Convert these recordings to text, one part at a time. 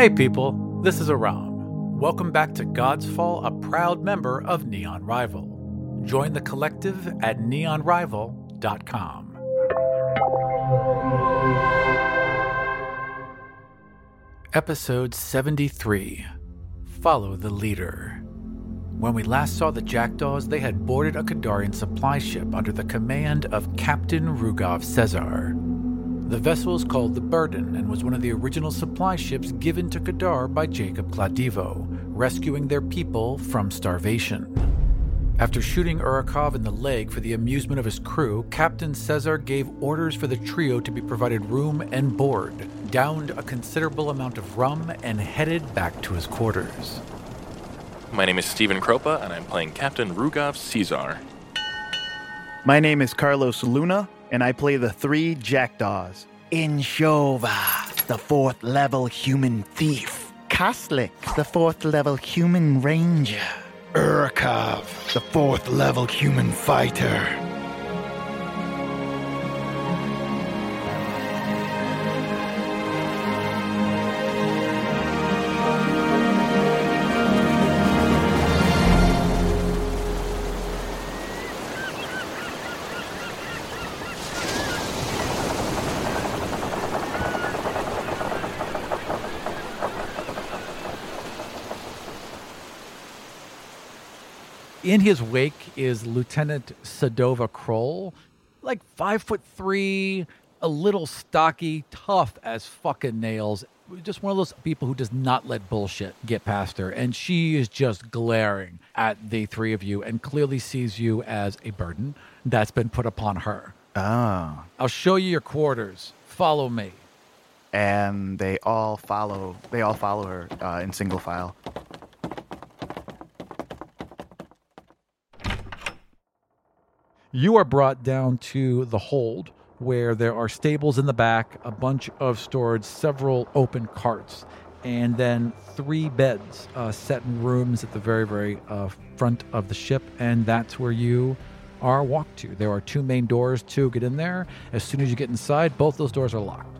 Hey people, this is Aram. Welcome back to Godsfall, a proud member of Neon Rival. Join the collective at neonrival.com. Episode 73 Follow the Leader. When we last saw the Jackdaws, they had boarded a Kadarian supply ship under the command of Captain Rugov Sezer. The vessel is called the Burden and was one of the original supply ships given to Kadar by Jacob Kladivo, rescuing their people from starvation. After shooting Urakov in the leg for the amusement of his crew, Captain Sezer gave orders for the trio to be provided room and board, downed a considerable amount of rum, and headed back to his quarters. My name is Stephen Kropa, and I'm playing Captain Rugov Sezer. My name is Carlos Luna, and I play the three Jackdaws. Inshova, the fourth level human thief. Koslik, the fourth level human ranger. Urakov, the fourth level human fighter. In his wake is Lieutenant Sadova Kroll, like five foot three, a little stocky, tough as fucking nails. Just one of those people who does not let bullshit get past her. And she is just glaring at the three of you and clearly sees you as a burden that's been put upon her. Oh. I'll show you your quarters. Follow me. And they all follow. They all follow her uh, in single file. You are brought down to the hold where there are stables in the back, a bunch of storage, several open carts, and then three beds uh, set in rooms at the very, very uh, front of the ship. And that's where you are walked to. There are two main doors to get in there. As soon as you get inside, both those doors are locked.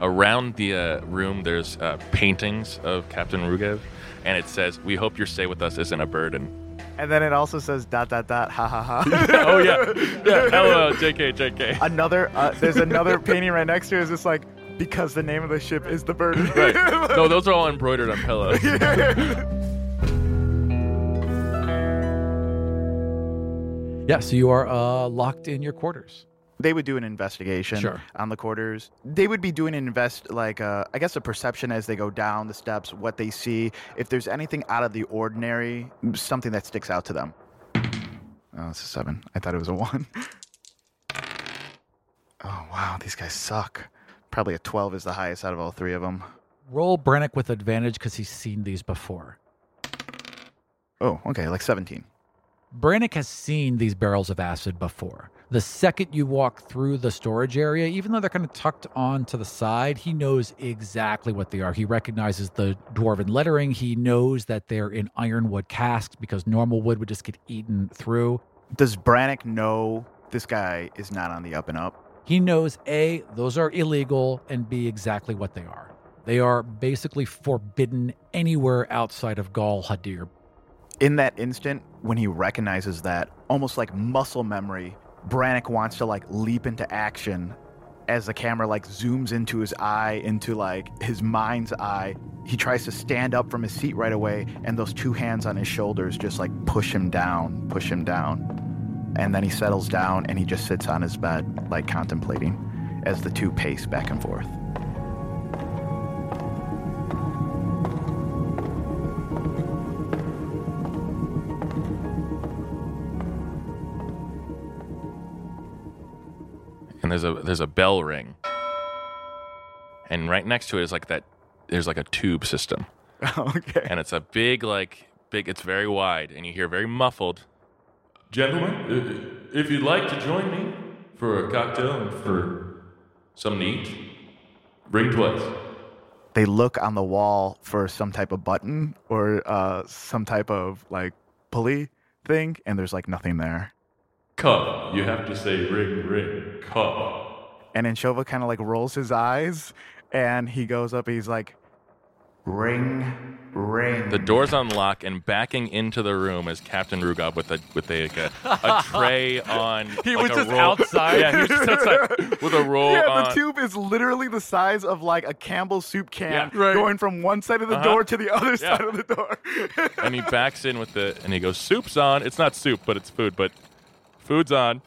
Around the uh, room, there's uh, paintings of Captain Rugov, and it says, "We hope your stay with us isn't a burden." And then it also says dot dot dot ha ha ha. oh yeah, yeah. LOL, JK, JK. another uh, there's another painting right next to it. Is just like because the name of the ship is the Burden. Right. No, those are all embroidered on pillows. Yeah, so you are uh, locked in your quarters. They would do an investigation Sure. on the quarters. They would be doing an invest like uh, I guess a perception as they go down the steps, what they see, if there's anything out of the ordinary, something that sticks out to them. Oh, it's a seven. I thought it was a one. Oh wow, these guys suck. Probably a twelve is the highest out of all three of them. Roll Brennick with advantage because he's seen these before. Oh, okay, like seventeen. Brannick has seen these barrels of acid before. The second you walk through the storage area, even though they're kind of tucked on to the side, he knows exactly what they are. He recognizes the dwarven lettering. He knows that they're in ironwood casks because normal wood would just get eaten through. Does Brannick know this guy is not on the up and up? He knows A, those are illegal, and B, exactly what they are. They are basically forbidden anywhere outside of Gaul Hadir. in that instant when he recognizes that almost like muscle memory brannick wants to like leap into action as the camera like zooms into his eye into like his mind's eye. He tries to stand up from his seat right away and those two hands on his shoulders just like push him down push him down. And then he settles down and he just sits on his bed like contemplating as the two pace back and forth and there's a there's a bell ring, and right next to it is like that. There's like a tube system, okay and it's a big like big. It's very wide, and you hear very muffled. Gentlemen, if you'd like to join me for a cocktail and for some neat, ring twice. they look on the wall for some type of button or uh, some type of like pulley thing, and there's like nothing there. Cup. You have to say ring, ring, cup. And then Shova kind of like rolls his eyes, and he goes up. He's like, Ring, ring. The doors unlock, and backing into the room is Captain Rugov with a with a like a, a tray on. He like was a just roll. outside. Yeah, he was just outside with a roll Yeah, on. the tube is literally the size of like a Campbell's soup can, Yeah. Right. going from one side of the Uh-huh. door to the other Yeah. side of the door. and he backs in with the and he goes, "Soup's on." It's not soup, but it's food. But food's on.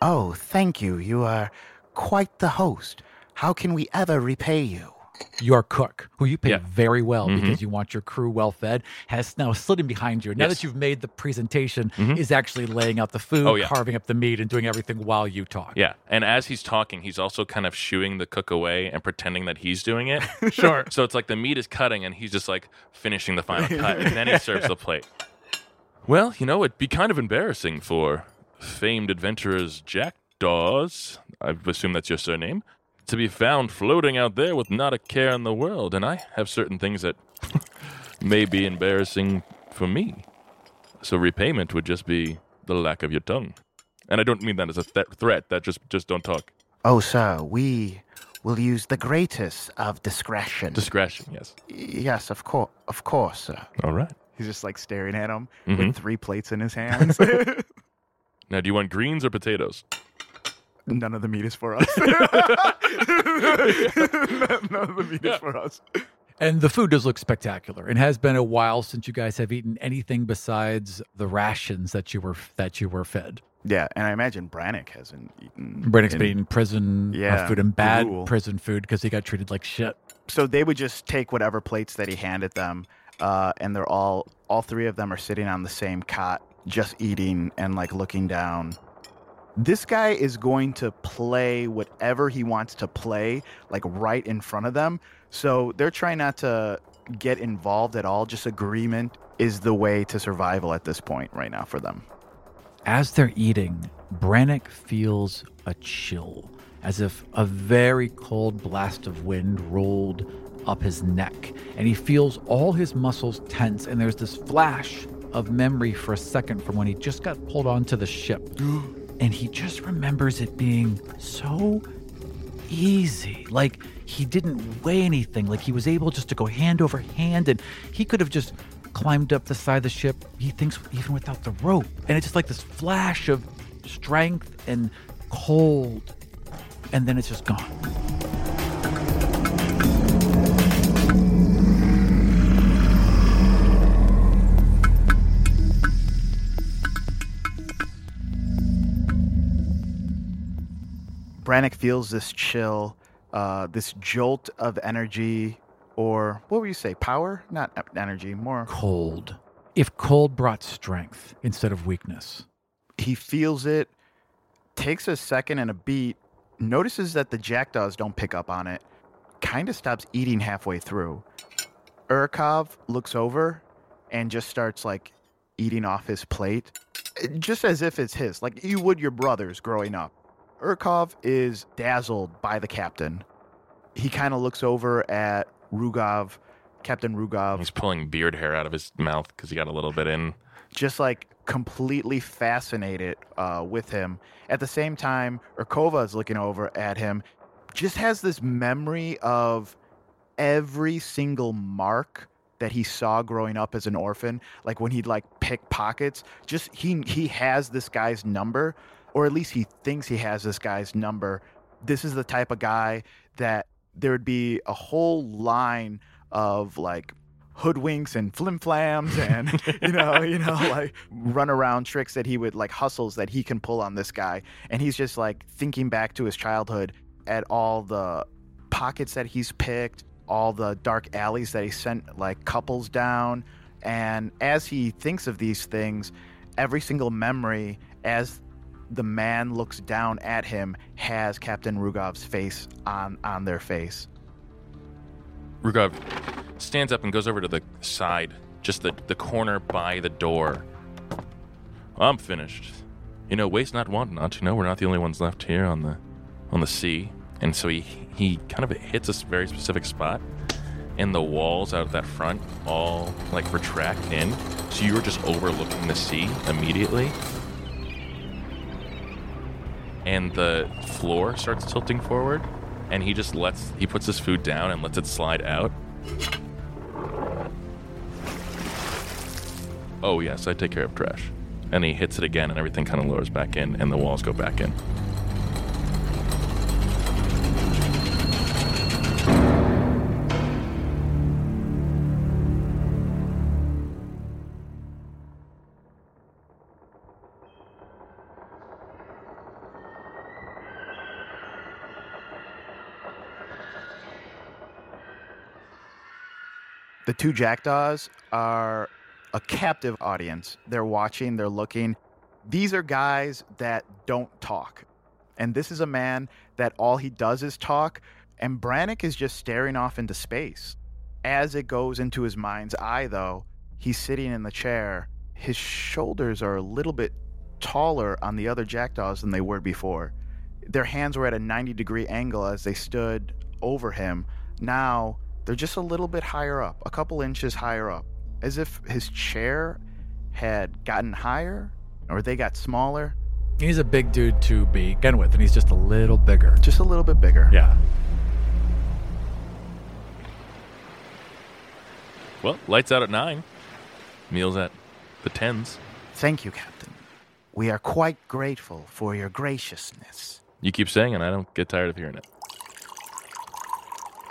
oh, thank you. You are quite the host. How can we ever repay you? Your cook, who you pay Yeah. Mm-hmm. very well because you want your crew well fed, has now sitting behind you. Now Yes. that you've made the presentation, Mhm. is actually laying out the food, Oh, yeah. carving up the meat, and doing everything while you talk. Yeah, and as he's talking, he's also kind of shooing the cook away and pretending that he's doing it. Sure. So it's like the meat is cutting, and he's just like finishing the final cut, and then he serves the plate. Well, you know, it'd be kind of embarrassing for famed adventurers Jackdaws, I assume that's your surname, to be found floating out there with not a care in the world, and I have certain things that may be embarrassing for me. So repayment would just be the lack of your tongue. And I don't mean that as a th- threat. That just just don't talk. Oh, sir, we will use the greatest of discretion. Discretion, yes. yes, of course, of course, sir. All right. He's just like staring at him Mhm. with three plates in his hands. Now, do you want greens or potatoes? None of the meat is for us. None of the meat Yeah. is for us. And the food does look spectacular. It has been a while since you guys have eaten anything besides the rations that you were that you were fed. Yeah, and I imagine Brannick hasn't eaten. Brennick's in- been eating prison uh, Yeah, food and bad gruel. prison food because he got treated like shit. So they would just take whatever plates that he handed them, uh, and they're all all three of them are sitting on the same cot, just eating and like looking down. This guy is going to play whatever he wants to play, like right in front of them. So they're trying not to get involved at all. Just agreement is the way to survival at this point right now for them. As they're eating, Brannick feels a chill, as if a very cold blast of wind rolled up his neck, and he feels all his muscles tense. And there's this flash of memory for a second from when he just got pulled onto the ship. and he just remembers it being so easy. Like he didn't weigh anything. Like he was able just to go hand over hand, and he could have just climbed up the side of the ship. He thinks even without the rope, and it's just like this flash of strength and cold, and then it's just gone. Brannick feels this chill, uh, this jolt of energy, or what would you say, power? Not energy, more. Cold. If cold brought strength instead of weakness. He feels it, takes a second and a beat, notices that the jackdaws don't pick up on it, kind of stops eating halfway through. Urkov looks over and just starts like eating off his plate, just as if it's his, like you would your brothers growing up. Urkov is dazzled by the captain. He kind of looks over at Rugov, Captain Rugov, He's pulling beard hair out of his mouth because he got a little bit in. just like completely fascinated uh, with him. At the same time, Urkova is looking over at him, just has this memory of every single mark that he saw growing up as an orphan, like when he'd like pick pockets. Just he he has this guy's number, or at least he thinks he has this guy's number. This is the type of guy that there would be a whole line of like hoodwinks and flimflams and you know you know like run around tricks that he would like hustles that he can pull on this guy and he's just like thinking back to his childhood at all the pockets that he's picked all the dark alleys that he sent like couples down and as he thinks of these things every single memory as the man looks down at him has captain rugov's face on on their face Rugov stands up and goes over to the side, just the, the corner by the door. I'm finished. You know, waste not, want not. You know, we're not the only ones left here on the on the sea. And so he he kind of hits a very specific spot, and the walls out of that front all like retract in. So you are just overlooking the sea immediately and the floor starts tilting forward and he just lets he puts his food down and lets it slide out. Oh yes, I take care of trash. And he hits it again and everything kind of lowers back in and the walls go back in. The two jackdaws are a captive audience. They're watching, they're looking. These are guys that don't talk. And this is a man that all he does is talk. And Brannick is just staring off into space. As it goes into his mind's eye, though, he's sitting in the chair. His shoulders are a little bit taller on the other jackdaws than they were before. Their hands were at a 90 degree angle as they stood over him. Now they're just a little bit higher up, a couple inches higher up, as if his chair had gotten higher or they got smaller, He's a big dude to begin with, and he's just a little bigger. just a little bit bigger. Yeah. Well, lights out at 9. Meals at the 10s. Thank you, Captain. We are quite grateful for your graciousness. You keep saying, and I don't get tired of hearing it.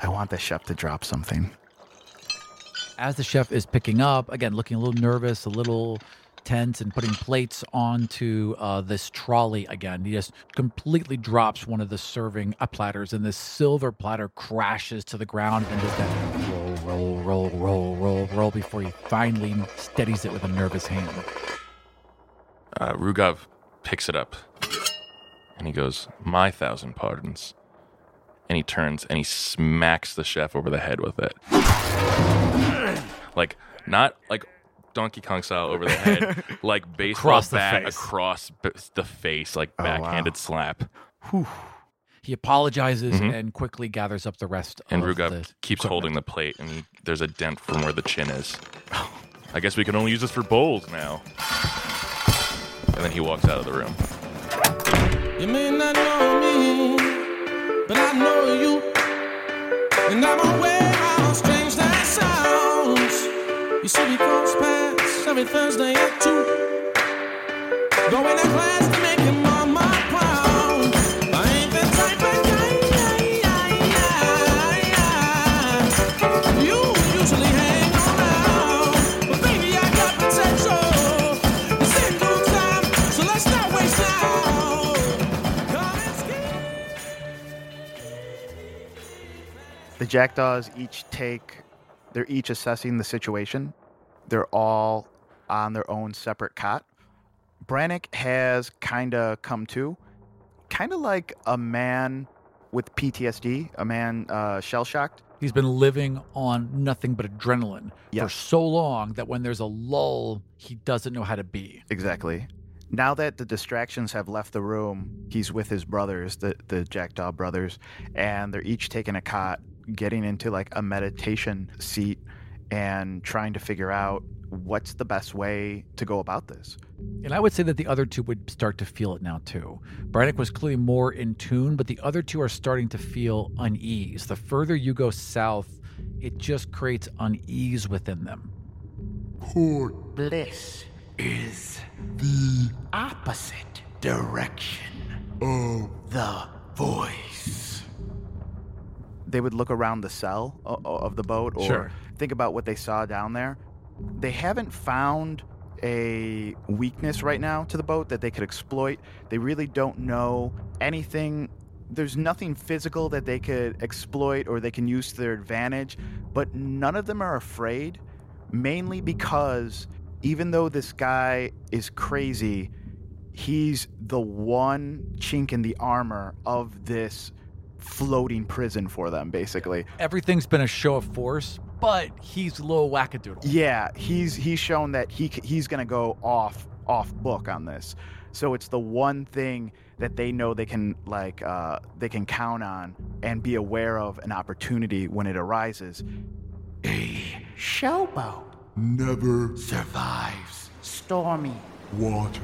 I want the chef to drop something. As the chef is picking up, again, looking a little nervous, a little tense, and putting plates onto uh, this trolley again, he just completely drops one of the serving uh, platters, and this silver platter crashes to the ground and does that roll, roll, roll, roll, roll, roll before he finally steadies it with a nervous hand. Uh, Rugov picks it up and he goes, My thousand pardons. And he turns and he smacks the chef over the head with it. like, not like Donkey Kong style over the head, like baseball Across the bat face. across b- the face, like Oh, wow. backhanded slap. He apologizes Mhm. and quickly gathers up the rest And of Rugov the keeps equipment. holding the plate, and he, there's a dent from where the chin is. I guess we can only use this for bowls now. And then he walks out of the room. You may not know me, but I know you. And I'm aware how strange that sounds. You see me cross paths every Thursday at 2. Going to class The jackdaws each take, they're each assessing the situation. They're all on their own separate cot. Brannick has kind of come to, kind of like a man with PTSD, a man uh, shell shocked. He's been living on nothing but adrenaline for so long that when there's a lull, he doesn't know how to be. Exactly. Now that the distractions have left the room, he's with his brothers, the, the Jackdaw brothers, and they're each taking a cot, getting into like a meditation seat and trying to figure out what's the best way to go about this. And I would say that the other two would start to feel it now too. Brannick was clearly more in tune, but the other two are starting to feel unease. The further you go south, it just creates unease within them. Poor bliss is the opposite direction of the voice. They would look around the cell of the boat or Sure. think about what they saw down there. They haven't found a weakness right now to the boat that they could exploit. They really don't know anything. There's nothing physical that they could exploit or they can use to their advantage, but none of them are afraid, mainly because even though this guy is crazy, he's the one chink in the armor of this floating prison for them, basically. Everything's been a show of force, but he's low wackadoodle. Yeah, he's he's shown that he he's gonna go off off book on this. So it's the one thing that they know they can like uh, they can count on and be aware of an opportunity when it arises. A showboat never survives stormy waters.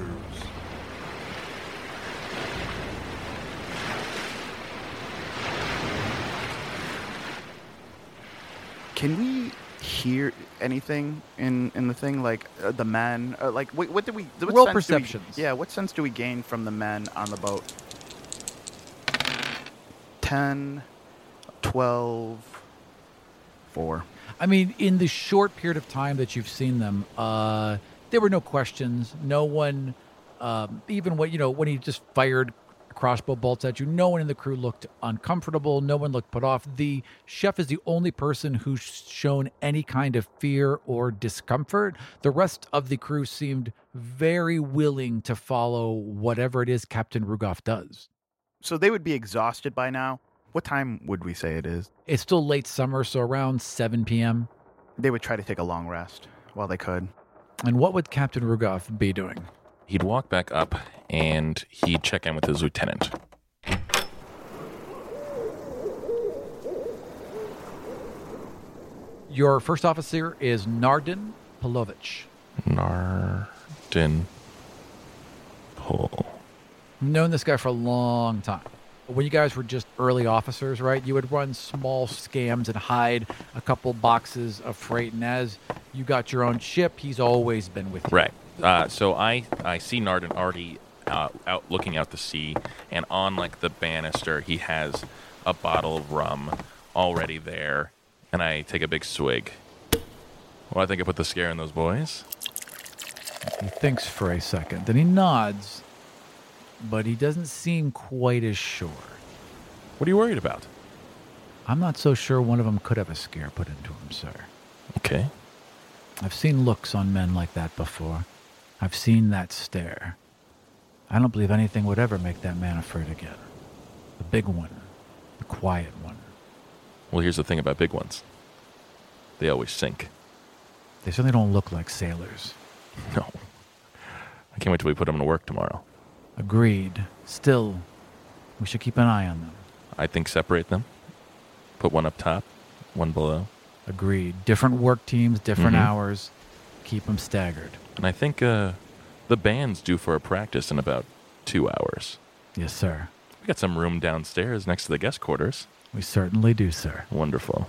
Can we hear anything in in the thing? Like uh, the men? Uh, like what, what did we? What Roll sense do we- perceptions. yeah. What sense do we gain from the men on the boat? 10, 12, 4. I mean, in the short period of time that you've seen them, uh, there were no questions. No one, um, even when you know when he just fired crossbow bolts at you, no one in the crew looked uncomfortable. No one looked put off. The chef is the only person who's shown any kind of fear or discomfort. The rest of the crew seemed very willing to follow whatever it is Captain Rugov does. So they would be exhausted by now. What time would we say it is? It's still late summer, so around 7 p.m. They would try to take a long rest while they could. And what would Captain Rugov be doing? He'd walk back up and he'd check in with his lieutenant. Your first officer is Nardin Polovich. Nardin Pull. Known this guy for a long time. When you guys were just early officers, right? You would run small scams and hide a couple boxes of freight. And as you got your own ship, he's always been with you. Right. Uh, so I I see Nardin already uh, out looking out the sea, and on like the banister he has a bottle of rum already there, and I take a big swig. Well, I think I put the scare in those boys. He thinks for a second, then he nods, but he doesn't seem quite as sure. What are you worried about? I'm not so sure one of them could have a scare put into him, sir. Okay. I've seen looks on men like that before. I've seen that stare. I don't believe anything would ever make that man afraid again. The big one, the quiet one. Well, here's the thing about big ones. They always sink. They certainly don't look like sailors. No. I can't wait till we put them to work tomorrow. Agreed. Still, we should keep an eye on them. I think separate them. Put one up top, one below. Agreed. Different work teams, different Mhm. hours. Keep them staggered. And I think uh, the band's due for a practice in about two hours. Yes, sir. We got some room downstairs next to the guest quarters. We certainly do, sir. Wonderful.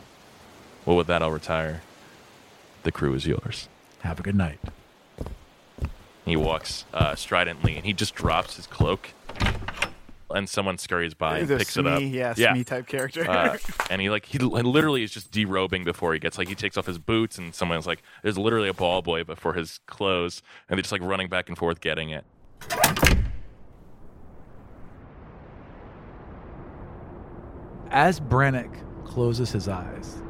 Well, with that, I'll retire. The crew is yours. Have a good night. He walks uh, stridently and he just drops his cloak. And someone scurries by and the picks Smee, it up. yeah, yeah. Smee type character. Uh, and he like he literally is just derobing before he gets like he takes off his boots and someone's like there's literally a ball boy before his clothes and they're just like running back and forth getting it. As Brannick closes his eyes,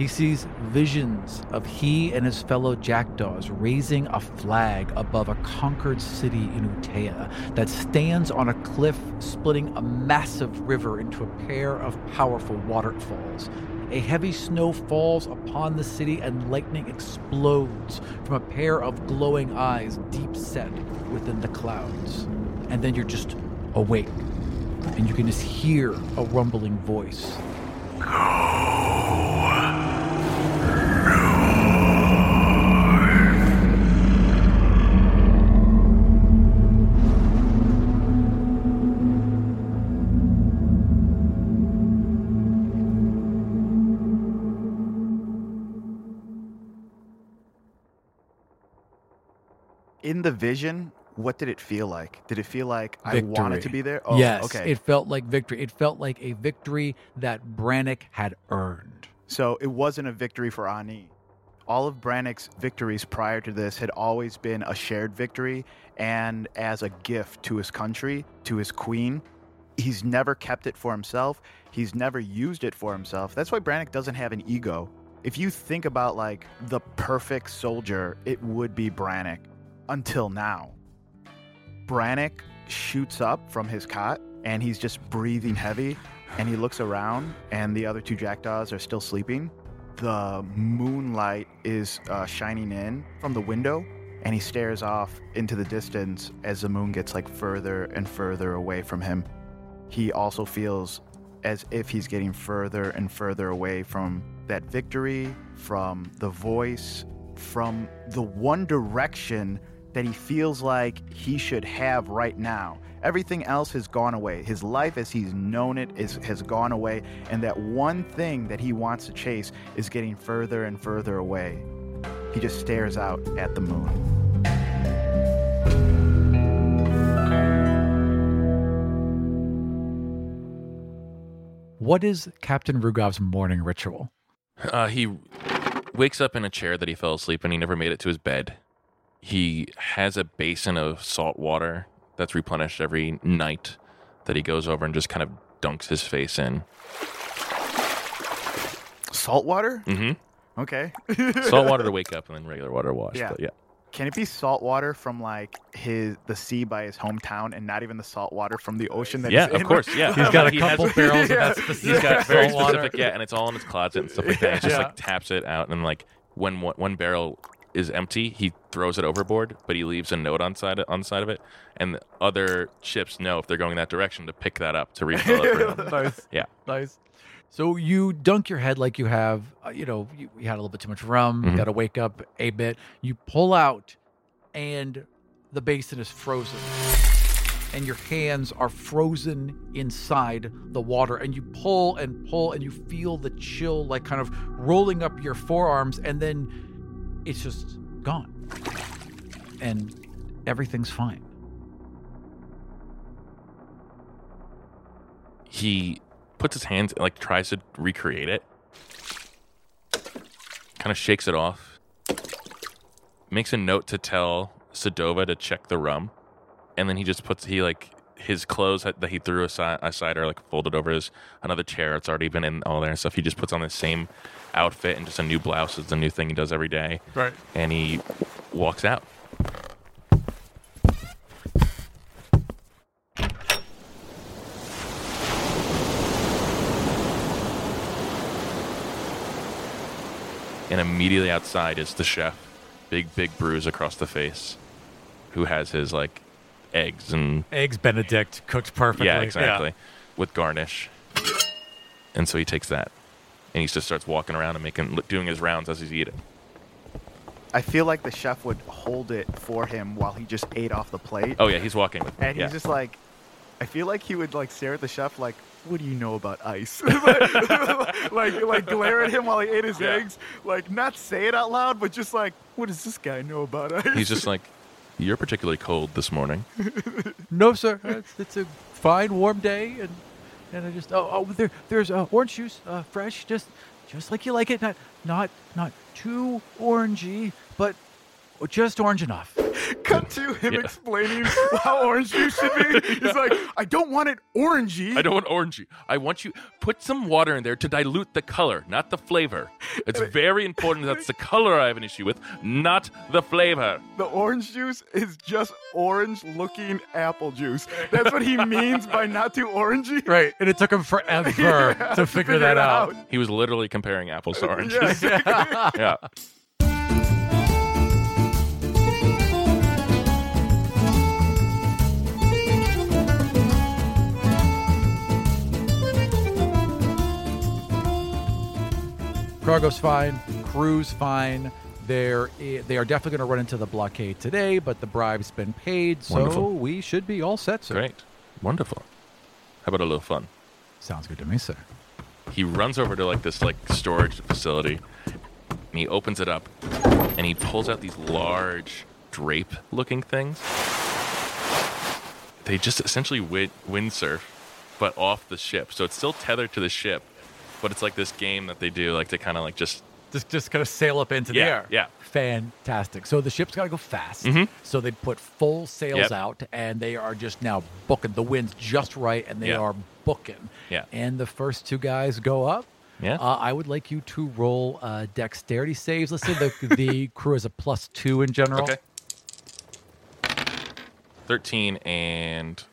he sees visions of he and his fellow jackdaws raising a flag above a conquered city in Utea that stands on a cliff splitting a massive river into a pair of powerful waterfalls. A heavy snow falls upon the city and lightning explodes from a pair of glowing eyes deep set within the clouds. And then you're just awake and you can just hear a rumbling voice. In the vision, what did it feel like? Did it feel like I wanted to be there? Oh, yes, okay. it felt like victory. It felt like a victory that Brannick had earned. So it wasn't a victory for Ani. All of Brannick's victories prior to this had always been a shared victory and as a gift to his country, to his queen. He's never kept it for himself. He's never used it for himself. That's why Brannick doesn't have an ego. If you think about like the perfect soldier, it would be Brannick until now. Brannick shoots up from his cot and he's just breathing heavy and he looks around and the other two jackdaws are still sleeping. The moonlight is uh, shining in from the window and he stares off into the distance as the moon gets like further and further away from him. He also feels as if he's getting further and further away from that victory, from the voice, from the one direction that he feels like he should have right now. Everything else has gone away. His life as he's known it is, has gone away, and that one thing that he wants to chase is getting further and further away. He just stares out at the moon. What is Captain Rugov's morning ritual? Uh, he wakes up in a chair that he fell asleep in. He never made it to his bed. He has a basin of salt water that's replenished every night that he goes over and just kind of dunks his face in. Salt water? Mm-hmm. Okay. Salt water to wake up and then regular water to wash. Yeah. But yeah. Can it be salt water from like his the sea by his hometown and not even the salt water from the ocean that Yeah, he's of in? course. Yeah. He's got a He has- couple barrels of Yeah. that specific He's got very salt water. yeah, and it's all in his closet and stuff like that. He just Yeah. like taps it out, and like when one, one barrel is empty, he throws it overboard, but he leaves a note on side on the side of it, and the other ships know if they're going that direction to pick that up to refill it. Nice. Yeah. Nice. So you dunk your head like you have, uh, you know, you, you had a little bit too much rum, Mhm. got to wake up a bit. You pull out, and the basin is frozen. And your hands are frozen inside the water. And you pull and pull, and you feel the chill, like kind of rolling up your forearms. And then it's just gone. And everything's fine. He puts his hands like tries to recreate it, kind of shakes it off, makes a note to tell Sadova to check the rum, and then he just puts he like his clothes that he threw aside, aside are like folded over his another chair. It's already been in all there and stuff. He just puts on the same outfit and just a new blouse. is a new thing he does every day. Right. And he walks out. And immediately outside is the chef, big big bruise across the face, who has his like eggs and Eggs Benedict cooked perfectly. yeah, exactly, with garnish. And so he takes that, and he just starts walking around and making doing his rounds as he's eating. I feel like the chef would hold it for him while he just ate off the plate. Oh yeah, he's walking with me. And yeah. he's just like, I feel like he would like stare at the chef like, "What do you know about ice?" like, like glare at him while he ate his Yeah. eggs. Like, not say it out loud, but just like, "What does this guy know about ice?" He's just like, "You're particularly cold this morning." No, sir. It's, it's a fine, warm day, and and I just oh oh there there's uh, orange juice, uh, fresh, just just like you like it. Not not not too orangey, but just orange enough. cut to him Yeah. explaining how orange juice should be. He's like, "I don't want it orangey." I don't want orangey. I want you put some water in there to dilute the color, not the flavor. It's very important that's the color I have an issue with, not the flavor. The orange juice is just orange-looking apple juice. That's what he means by not too orangey. Right, and it took him forever to figure that it out. He was literally comparing apples to oranges. Yeah, exactly. yeah. Cargo's fine, crew's fine. They're eh, they are definitely going to run into the blockade today, but the bribe's been paid, so Wonderful. we should be all set. Sir. Great. Wonderful. How about a little fun? Sounds good to me, sir. he runs over to like this like storage facility and he opens it up and he pulls out these large drape looking things they just essentially win- windsurf but off the ship so it's still tethered to the ship but it's like this game that they do like to kind of like just Just just kind of sail up into the air. yeah. Fantastic. So the ship's got to go fast. Mhm. So they put full sails Yep. out, and they are just now booking. The wind's just right, and they Yeah. are booking. Yeah. And the first two guys go up. Yeah. Uh, I would like you to roll uh, dexterity saves. Let's say the the crew is a plus two in general. okay 13 and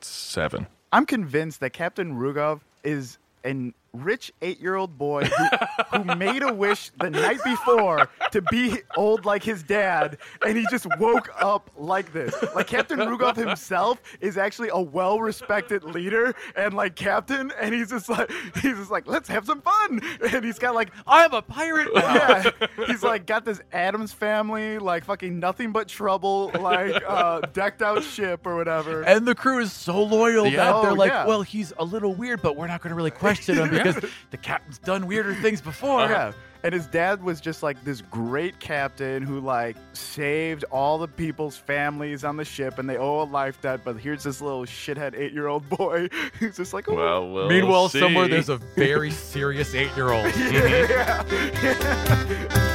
7 I'm convinced that Captain Rugov is in rich eight-year-old boy who, who made a wish the night before to be old like his dad, and he just woke up like this. Like Captain Rugov himself is actually a well-respected leader and like captain, and he's just like he's just like let's have some fun, and he's got like I'm a pirate now. yeah, he's like got this Addams family, like fucking nothing but trouble, like uh, decked out ship or whatever. And the crew is so loyal Yeah. that they're Oh, like, yeah. well, he's a little weird, but we're not going to really question him because the captain's done weirder things before. yeah. And his dad was just like this great captain who like saved all the people's families on the ship and they owe a life debt, but here's this little shithead eight year old boy who's just like, oh, Well, we'll Meanwhile, see. somewhere there's a very serious eight year old. yeah.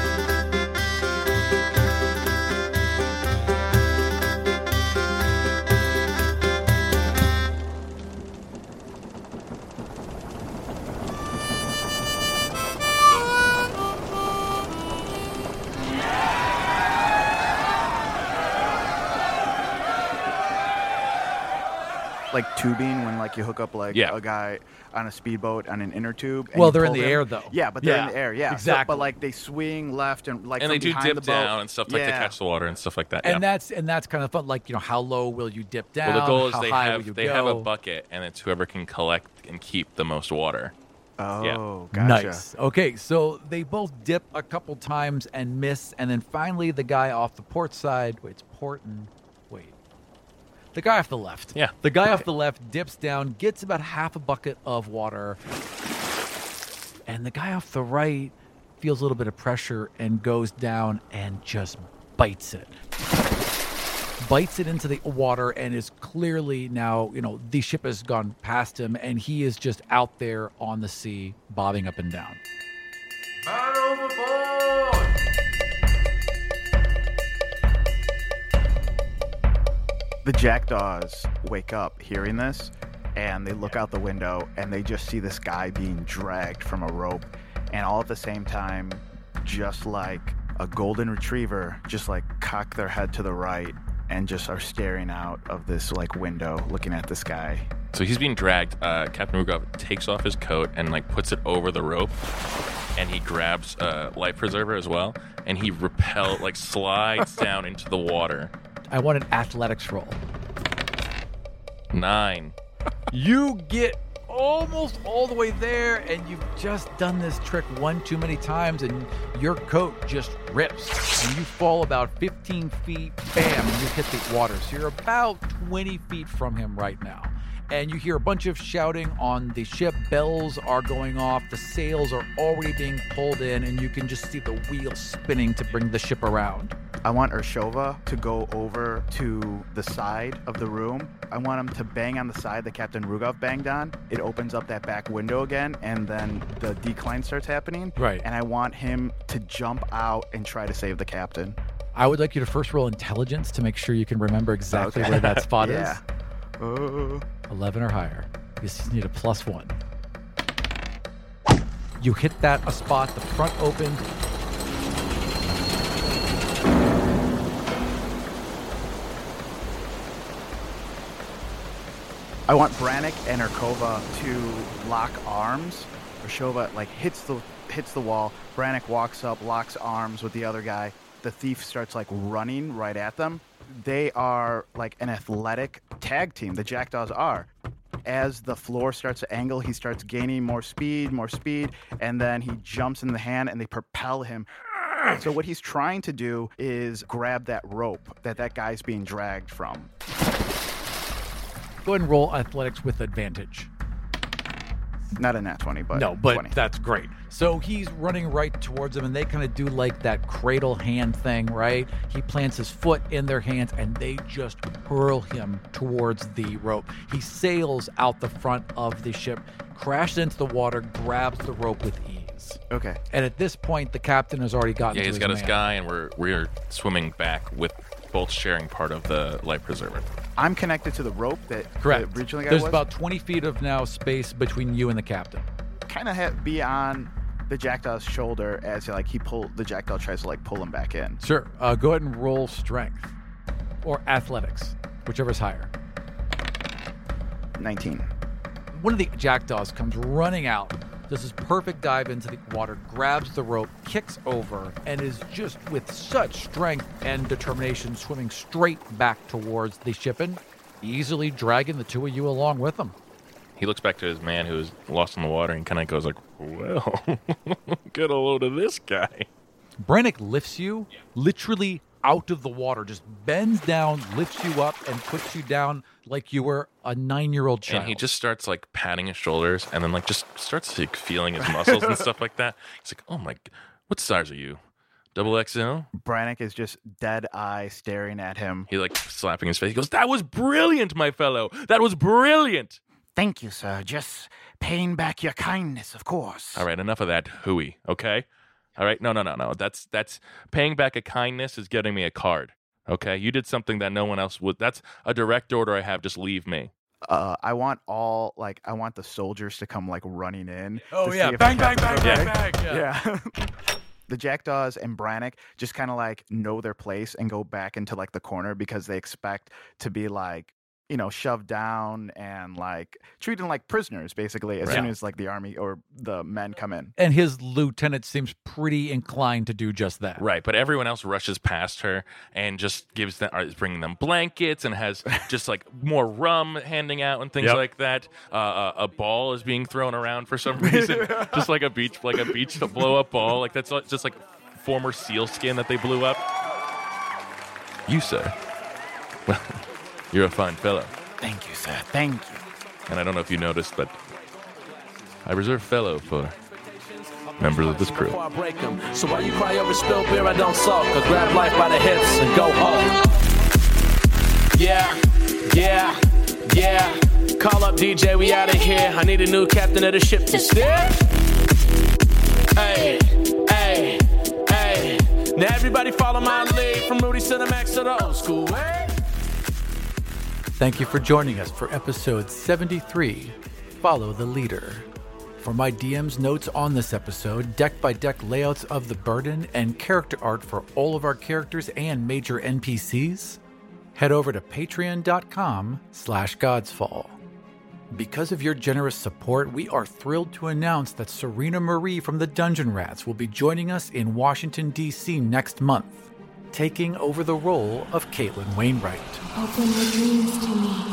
like tubing when like you hook up like Yeah. a guy on a speedboat on an inner tube. and Well, they're in the them- air, though. Yeah, but they're Yeah, in the air. Yeah, So- exactly. but like they swing left and like and from they do dip the down and stuff like to catch the water and stuff like that. And yeah. that's and that's kind of fun. Like you know, how low will you dip down? well, the goal is how they high have they have a bucket, and it's whoever can collect and keep the most water. Oh, gotcha. Nice. Okay, so they both dip a couple times and miss, and then finally the guy off the port side. Wait, it's port and wait. The guy off the left. Yeah. The guy off the left dips down, gets about half a bucket of water, and the guy off the right feels a little bit of pressure and goes down and just bites it. Bites it into the water and is clearly now, you know, the ship has gone past him and he is just out there on the sea, bobbing up and down. The jackdaws wake up hearing this and they look out the window and they just see this guy being dragged from a rope and all at the same time just like a golden retriever just like cock their head to the right and just are staring out of this like window looking at this guy So he's being dragged. Uh, Captain Rugov takes off his coat and like puts it over the rope, and he grabs a life preserver as well, and he repel like slides down into the water. I want an athletics roll. Nine. You get almost all the way there, and you've just done this trick one too many times, and your coat just rips, and you fall about 15 feet, bam, and you hit the water. So you're about 20 feet from him right now. And you hear a bunch of shouting on the ship. Bells are going off. The sails are already being pulled in, and you can just see the wheels spinning to bring the ship around. I want Urshova to go over to the side of the room. I want him to bang on the side that Captain Rugov banged on. It opens up that back window again, and then the decline starts happening. Right. And I want him to jump out and try to save the captain. I would like you to first roll intelligence to make sure you can remember exactly Okay. where that spot yeah. is. Uh, 11 or higher. You just need a plus one. You hit that a spot, the front opened. I want Brannick and Erkova to lock arms. Urshova like hits the hits the wall. Brannick walks up, locks arms with the other guy. The thief starts like running right at them. They are like an athletic tag team. The Jackdaws are. As the floor starts to angle, he starts gaining more speed, more speed, and then he jumps in the hand and they propel him. So what he's trying to do is grab that rope that that guy's being dragged from. Go ahead and roll athletics with advantage. Not a nat 20, but no, but 20. that's great. So he's running right towards them, and they kind of do like that cradle hand thing, right? He plants his foot in their hands, and they just hurl him towards the rope. He sails out the front of the ship, crashes into the water, grabs the rope with ease. Okay. And at this point, the captain has already gotten. Yeah, to he's got his guy, and we're we're swimming back with both sharing part of the life preserver. I'm connected to the rope that Correct. the original guy There's was. about 20 feet of now space between you and the captain. kind of ha- be on the jackdaw's shoulder as like he pull the jackdaw tries to like pull him back in. Sure. Uh, go ahead and roll strength or athletics, whichever's higher. 19. One of the jackdaws comes running out, does his perfect dive into the water, grabs the rope, kicks over, and is just with such strength and determination swimming straight back towards the shipping, easily dragging the two of you along with him. He looks back to his man who's lost in the water and kind of goes like, "Well, get a load of this guy." Brannick lifts you literally out of the water, just bends down, lifts you up, and puts you down like you were a nine-year-old child. And he just starts like patting his shoulders and then like just starts like feeling his muscles and stuff like that. He's like, "Oh my, g- what size are you? Double XL?" Brannick is just dead eye staring at him. He like slapping his face. He goes, "That was brilliant, my fellow. That was brilliant." Thank you, sir. Just paying back your kindness, of course. All right, enough of that hooey, okay? All right, no, no, no, no. That's that's paying back a kindness is getting me a card. Okay, you did something that no one else would. That's a direct order I have. Just leave me. Uh, I want all like I want the soldiers to come like running in. Oh yeah, see if bang, the bang, bang, bang, bang. Yeah. Yeah. the jackdaws and Brannick just kind of like know their place and go back into like the corner because they expect to be like you know shoved down and like treated like prisoners basically as Right. soon as like the army or the men come in. And his lieutenant seems pretty inclined to do just that. Right, but everyone else rushes past her and just gives them, is bringing them blankets and has just like more rum handing out and things Yep. like that. Uh, uh, a ball is being thrown around for some reason, just like a beach, like a beach to blow up ball. Like that's like- just like former seal skin that they blew up. You sir, well, you're a fine fellow, Thank you, sir. Thank you. and I don't know if you noticed, but I reserve fellow for members of this crew. Before I break 'em. So while you cry over spilled beer, I don't sulk. I grab life by the hips and go Hulk. Yeah, yeah, yeah. Call up DJ, we out of here. I need a new captain of the ship to steer. Hey, hey, hey. Now everybody follow my lead from Rudy Cinemax to the old school way. Thank you for joining us for episode 73 Follow the Leader. For my DM's notes on this episode, deck by deck layouts of the burden, and character art for all of our characters and major NPCs, head over to patreon.com slash godsfall. Because of your generous support, we are thrilled to announce that Serena Marie from the Dungeon Rats will be joining us in Washington, D.C. next month, taking over the role of Caitlin Wainwright. Open dreams to me.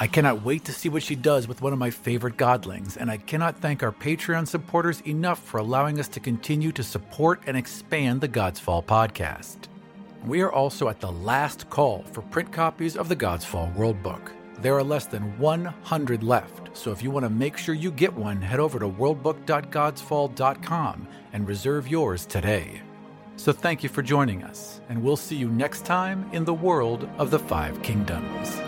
I cannot wait to see what she does with one of my favorite godlings, and I cannot thank our Patreon supporters enough for allowing us to continue to support and expand the Godsfall podcast. We are also at the last call for print copies of the Godsfall World Book. There are less than 100 left, so if you want to make sure you get one, head over to worldbook.godsfall.com and reserve yours today. So thank you for joining us, and we'll see you next time in the world of the Five Kingdoms.